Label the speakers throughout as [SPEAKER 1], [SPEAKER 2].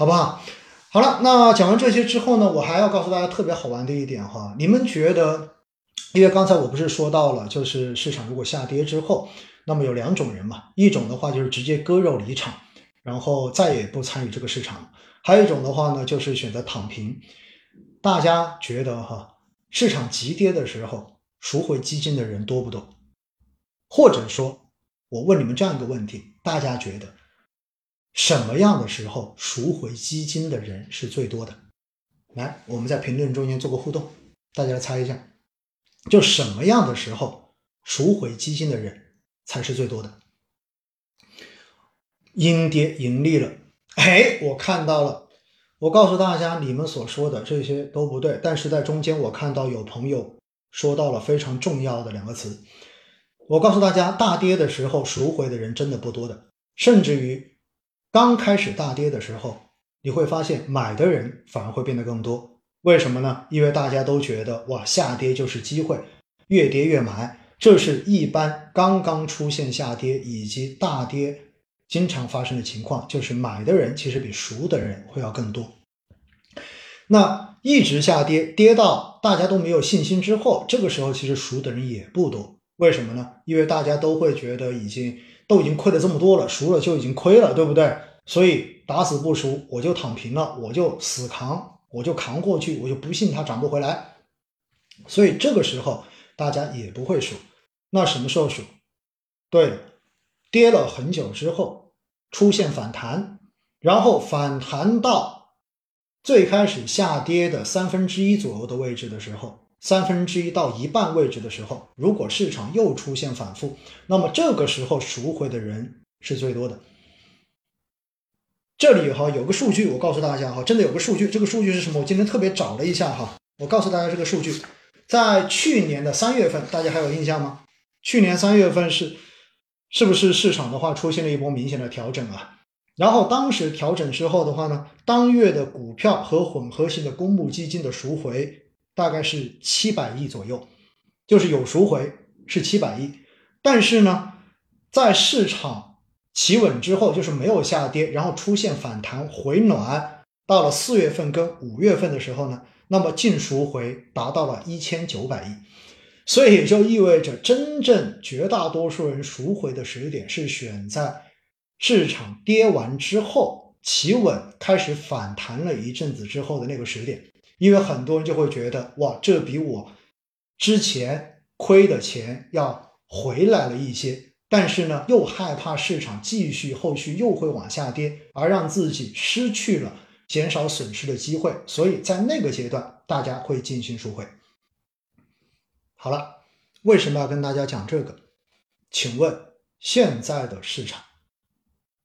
[SPEAKER 1] 好不好？好了，那讲完这些之后呢，我还要告诉大家特别好玩的一点哈，你们觉得？因为刚才我不是说到了，就是市场如果下跌之后，那么有两种人嘛，一种的话就是直接割肉离场，然后再也不参与这个市场；还有一种的话呢，就是选择躺平。大家觉得哈，市场急跌的时候赎回基金的人多不多？或者说，我问你们这样一个问题：大家觉得？什么样的时候赎回基金的人是最多的？来，我们在评论中间做个互动，大家来猜一下，就什么样的时候赎回基金的人才是最多的？阴跌盈利了，哎，我看到了，我告诉大家，你们所说的这些都不对，但是在中间我看到有朋友说到了非常重要的两个词，我告诉大家，大跌的时候赎回的人真的不多的，甚至于。刚开始大跌的时候，你会发现买的人反而会变得更多。为什么呢？因为大家都觉得哇，下跌就是机会，越跌越买。这是一般刚刚出现下跌以及大跌经常发生的情况，就是买的人其实比赎的人会要更多。那一直下跌，跌到大家都没有信心之后，这个时候其实赎的人也不多。为什么呢？因为大家都会觉得已经。都已经亏了这么多了，赎了就已经亏了，对不对？所以打死不赎，我就躺平了，我就死扛，我就扛过去，我就不信它涨不回来。所以这个时候大家也不会赎。那什么时候赎？对，跌了很久之后出现反弹，然后反弹到最开始下跌的三分之一左右的位置的时候。三分之一到一半位置的时候，如果市场又出现反复，那么这个时候赎回的人是最多的。这里哈有个数据，我告诉大家哈，真的有个数据，这个数据是什么？我今天特别找了一下哈，我告诉大家这个数据，在去年的三月份，大家还有印象吗？去年三月份是是不是市场的话出现了一波明显的调整啊？然后当时调整之后的话呢，当月的股票和混合型的公募基金的赎回。大概是七百亿左右，就是有赎回是七百亿，但是呢，在市场企稳之后，就是没有下跌，然后出现反弹回暖，到了四月份跟五月份的时候呢，那么净赎回达到了一千九百亿，所以也就意味着真正绝大多数人赎回的时点是选在市场跌完之后，企稳开始反弹了一阵子之后的那个时点。因为很多人就会觉得，哇，这比我之前亏的钱要回来了一些，但是呢，又害怕市场继续后续又会往下跌，而让自己失去了减少损失的机会，所以在那个阶段，大家会进行赎回。好了，为什么要跟大家讲这个？请问现在的市场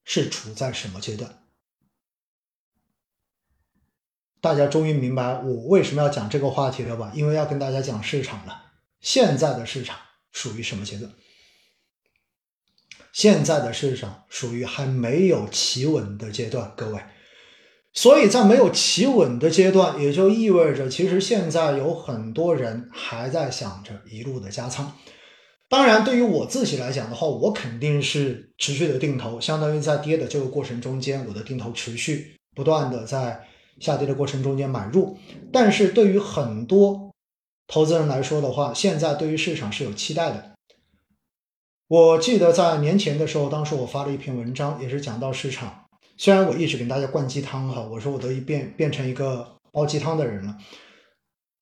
[SPEAKER 1] 是处在什么阶段？大家终于明白我为什么要讲这个话题了吧？因为要跟大家讲市场了。现在的市场属于什么阶段？现在的市场属于还没有企稳的阶段，各位。所以在没有企稳的阶段，也就意味着，其实现在有很多人还在想着一路的加仓。当然，对于我自己来讲的话，我肯定是持续的定投，相当于在跌的这个过程中间，我的定投持续不断的在。下跌的过程中间买入，但是对于很多投资人来说的话，现在对于市场是有期待的。我记得在年前的时候，当时我发了一篇文章，也是讲到市场。虽然我一直给大家灌鸡汤哈，我说我都一变变成一个煲鸡汤的人了。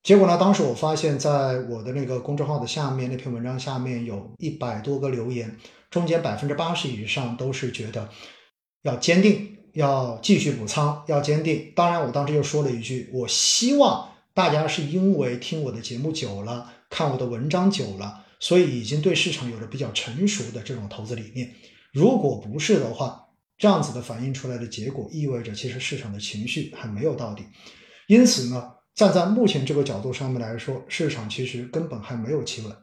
[SPEAKER 1] 结果呢，当时我发现，在我的那个公众号的下面那篇文章下面有一百多个留言，中间百分之八十以上都是觉得要坚定。要继续补仓，要坚定。当然，我当时又说了一句：我希望大家是因为听我的节目久了，看我的文章久了，所以已经对市场有了比较成熟的这种投资理念。如果不是的话，这样子的反映出来的结果，意味着其实市场的情绪还没有到底。因此呢，站在目前这个角度上面来说，市场其实根本还没有企稳。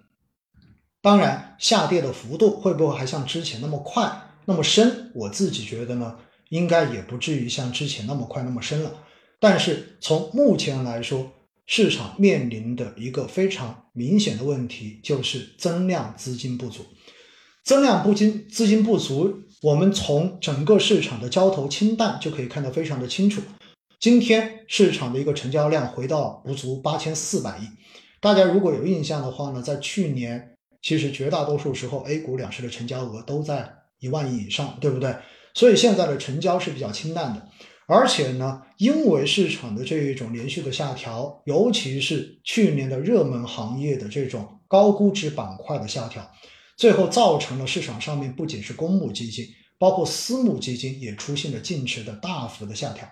[SPEAKER 1] 当然，下跌的幅度会不会还像之前那么快、那么深？我自己觉得呢。应该也不至于像之前那么快那么深了，但是从目前来说，市场面临的一个非常明显的问题就是增量资金不足。增量不金资金不足我们从整个市场的交投清淡就可以看得非常的清楚。今天市场的一个成交量回到不足八千四百亿。大家如果有印象的话呢，在去年其实绝大多数时候 A 股两市的成交额都在一万亿以上，对不对？所以现在的成交是比较清淡的。而且呢，因为市场的这一种连续的下调，尤其是去年的热门行业的这种高估值板块的下调，最后造成了市场上面不仅是公募基金，包括私募基金也出现了净值的大幅的下调。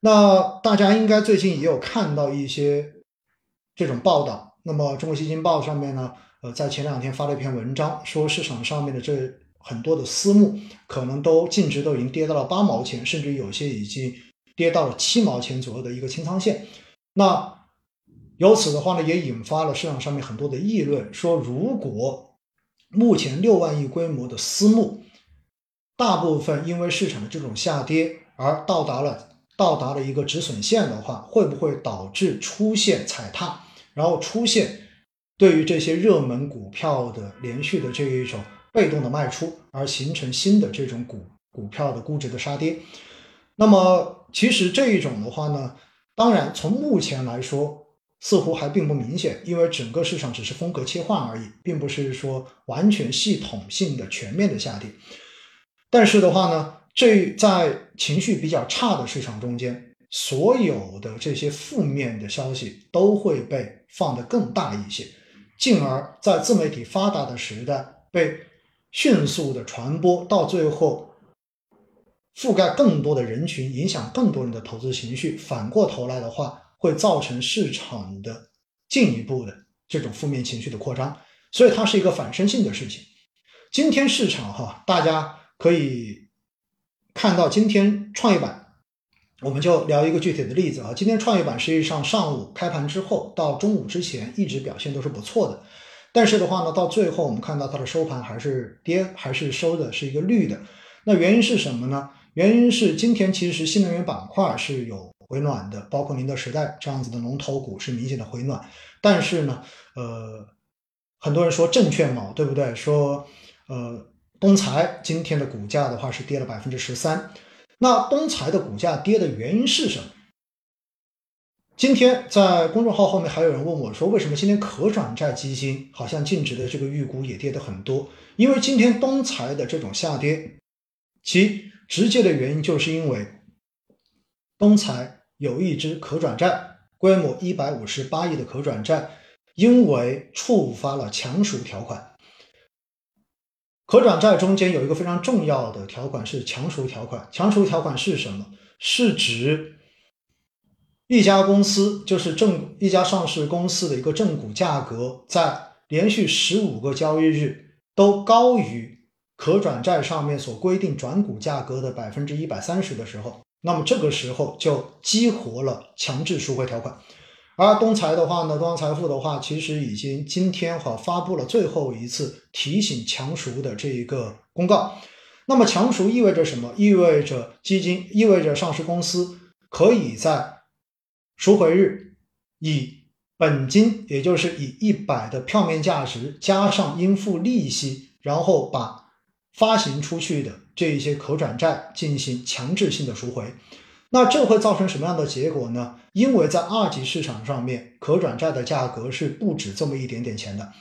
[SPEAKER 1] 那大家应该最近也有看到一些这种报道。那么中国基金报上面呢，呃，在前两天发了一篇文章，说市场上面的这很多的私募可能都净值都已经跌到了八毛钱，甚至有些已经跌到了七毛钱左右的一个清仓线。那由此的话呢，也引发了市场上面很多的议论，说如果目前六万亿规模的私募，大部分因为市场的这种下跌而到达了。到达了一个止损线的话，会不会导致出现踩踏，然后出现对于这些热门股票的连续的这一种被动的卖出，而形成新的这种股股票的估值的杀跌？那么其实这一种的话呢，当然从目前来说似乎还并不明显，因为整个市场只是风格切换而已，并不是说完全系统性的全面的下跌。但是的话呢？这在情绪比较差的市场中间，所有的这些负面的消息都会被放得更大一些，进而在自媒体发达的时代被迅速的传播，到最后覆盖更多的人群，影响更多人的投资情绪。反过头来的话，会造成市场的进一步的这种负面情绪的扩张，所以它是一个反身性的事情。今天市场哈，大家可以。看到今天创业板，我们就聊一个具体的例子啊。今天创业板实际上上午开盘之后到中午之前一直表现都是不错的，但是的话呢，到最后我们看到它的收盘还是跌，还是收的是一个绿的。那原因是什么呢？原因是今天其实新能源板块是有回暖的，包括宁德时代这样子的龙头股是明显的回暖。但是呢，呃，很多人说证券嘛，对不对？说呃。东财今天的股价的话是跌了百分之十三，那东财的股价跌的原因是什么？今天在公众号后面还有人问我说，为什么今天可转债基金好像净值的这个预估也跌的很多？因为今天东财的这种下跌，其直接的原因就是因为东财有一只可转债，规模一百五十八亿的可转债，因为触发了强赎条款。可转债中间有一个非常重要的条款是强赎条款。强赎条款是什么？是指一家公司，就是正一家上市公司的一个正股价格，在连续十五个交易日都高于可转债上面所规定转股价格的百分之一百三十的时候，那么这个时候就激活了强制赎回条款。而东财的话呢，东方财富的话，其实已经今天哈发布了最后一次提醒强赎的这一个公告。那么强赎意味着什么？意味着基金，意味着上市公司可以在赎回日以本金，也就是以一百的票面价值加上应付利息，然后把发行出去的这一些可转债进行强制性的赎回。那这会造成什么样的结果呢？因为在二级市场上面，可转债的价格是不止这么一点点钱的。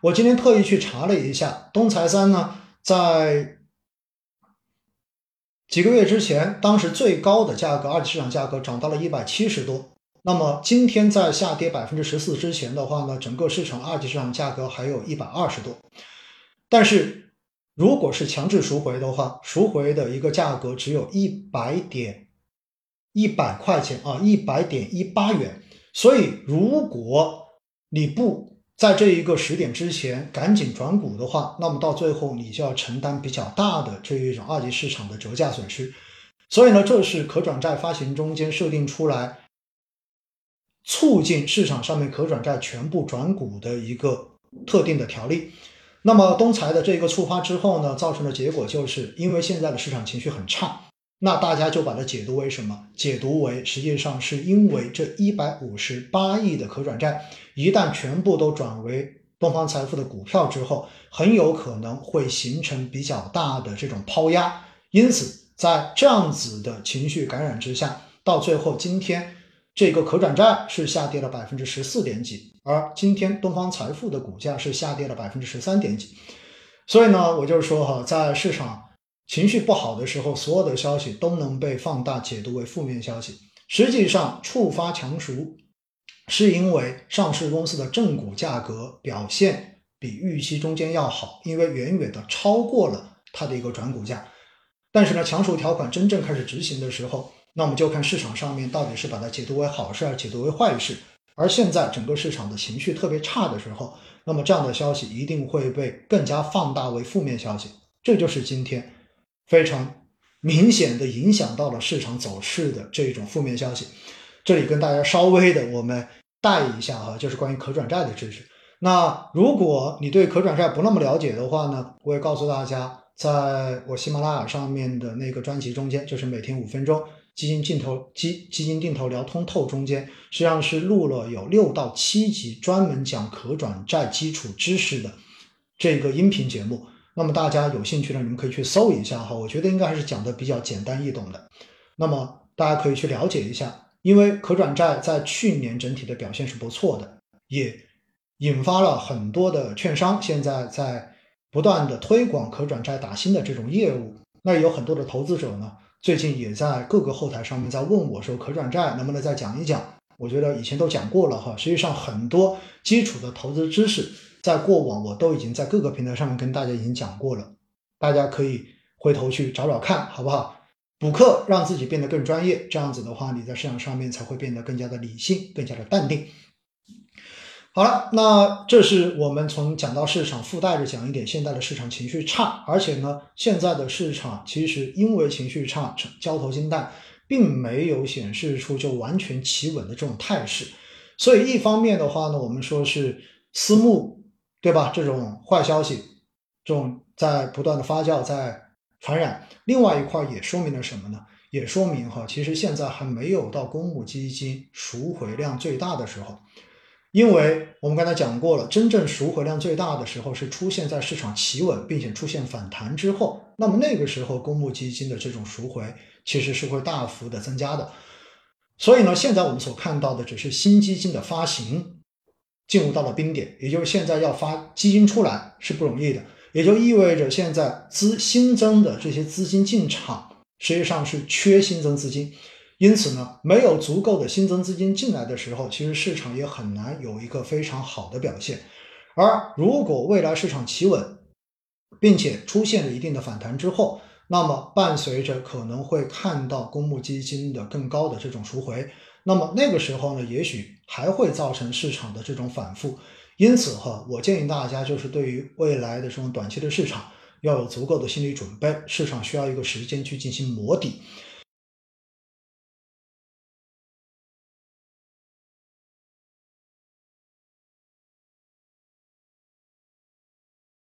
[SPEAKER 1] 我今天特意去查了一下，东财三呢，在几个月之前，当时最高的价格，二级市场价格涨到了一百七十多。那么今天在下跌百分之十四之前的话呢，整个市场二级市场价格还有一百二十多。但是如果是强制赎回的话，赎回的一个价格只有一百点。一百块钱啊，一百点一八元。所以，如果你不在这一个时点之前赶紧转股的话，那么到最后你就要承担比较大的这一种二级市场的折价损失。所以呢，这是可转债发行中间设定出来，促进市场上面可转债全部转股的一个特定的条例。那么东财的这个触发之后呢，造成的结果就是因为现在的市场情绪很差。那大家就把它解读为什么？解读为实际上是因为这一百五十八亿的可转债，一旦全部都转为东方财富的股票之后，很有可能会形成比较大的这种抛压。因此，在这样子的情绪感染之下，到最后今天这个可转债是下跌了百分之十四点几，而今天东方财富的股价是下跌了百分之十三点几。所以呢，我就是说哈，在市场情绪不好的时候，所有的消息都能被放大解读为负面消息。实际上，触发强赎是因为上市公司的正股价格表现比预期中间要好，因为远远的超过了它的一个转股价。但是呢，强赎条款真正开始执行的时候，那我们就看市场上面到底是把它解读为好事，还是解读为坏事。而现在整个市场的情绪特别差的时候，那么这样的消息一定会被更加放大为负面消息。这就是今天非常明显的影响到了市场走势的这种负面消息。这里跟大家稍微的我们带一下哈，就是关于可转债的知识。那如果你对可转债不那么了解的话呢，我也告诉大家，在我喜马拉雅上面的那个专辑中间，就是每天五分钟基金定投基基金定投聊通透中间，实际上是录了有六到七集专门讲可转债基础知识的这个音频节目。那么大家有兴趣的，你们可以去搜一下哈，我觉得应该还是讲的比较简单易懂的。那么大家可以去了解一下。因为可转债在去年整体的表现是不错的，也引发了很多的券商现在在不断的推广可转债打新的这种业务。那有很多的投资者呢，最近也在各个后台上面在问我说，可转债能不能再讲一讲？我觉得以前都讲过了哈。实际上很多基础的投资知识，在过往我都已经在各个平台上面跟大家已经讲过了，大家可以回头去找找看，好不好？补课让自己变得更专业，这样子的话，你在市场上面才会变得更加的理性，更加的淡定。好了，那这是我们从讲到市场附带着讲一点，现在的市场情绪差，而且呢，现在的市场其实因为情绪差，交投金蛋，并没有显示出就完全企稳的这种态势。所以一方面的话呢，我们说是私募，对吧？这种坏消息，这种在不断的发酵，在。传染，另外一块也说明了什么呢？也说明哈，其实现在还没有到公募基金赎回量最大的时候，因为我们刚才讲过了，真正赎回量最大的时候是出现在市场企稳并且出现反弹之后，那么那个时候公募基金的这种赎回其实是会大幅的增加的。所以呢，现在我们所看到的只是新基金的发行进入到了冰点，也就是现在要发基金出来是不容易的。也就意味着，现在资新增的这些资金进场，实际上是缺新增资金，因此呢，没有足够的新增资金进来的时候，其实市场也很难有一个非常好的表现。而如果未来市场企稳，并且出现了一定的反弹之后，那么伴随着可能会看到公募基金的更高的这种赎回，那么那个时候呢，也许还会造成市场的这种反复。因此哈，我建议大家就是对于未来的这种短期的市场要有足够的心理准备，市场需要一个时间去进行磨底。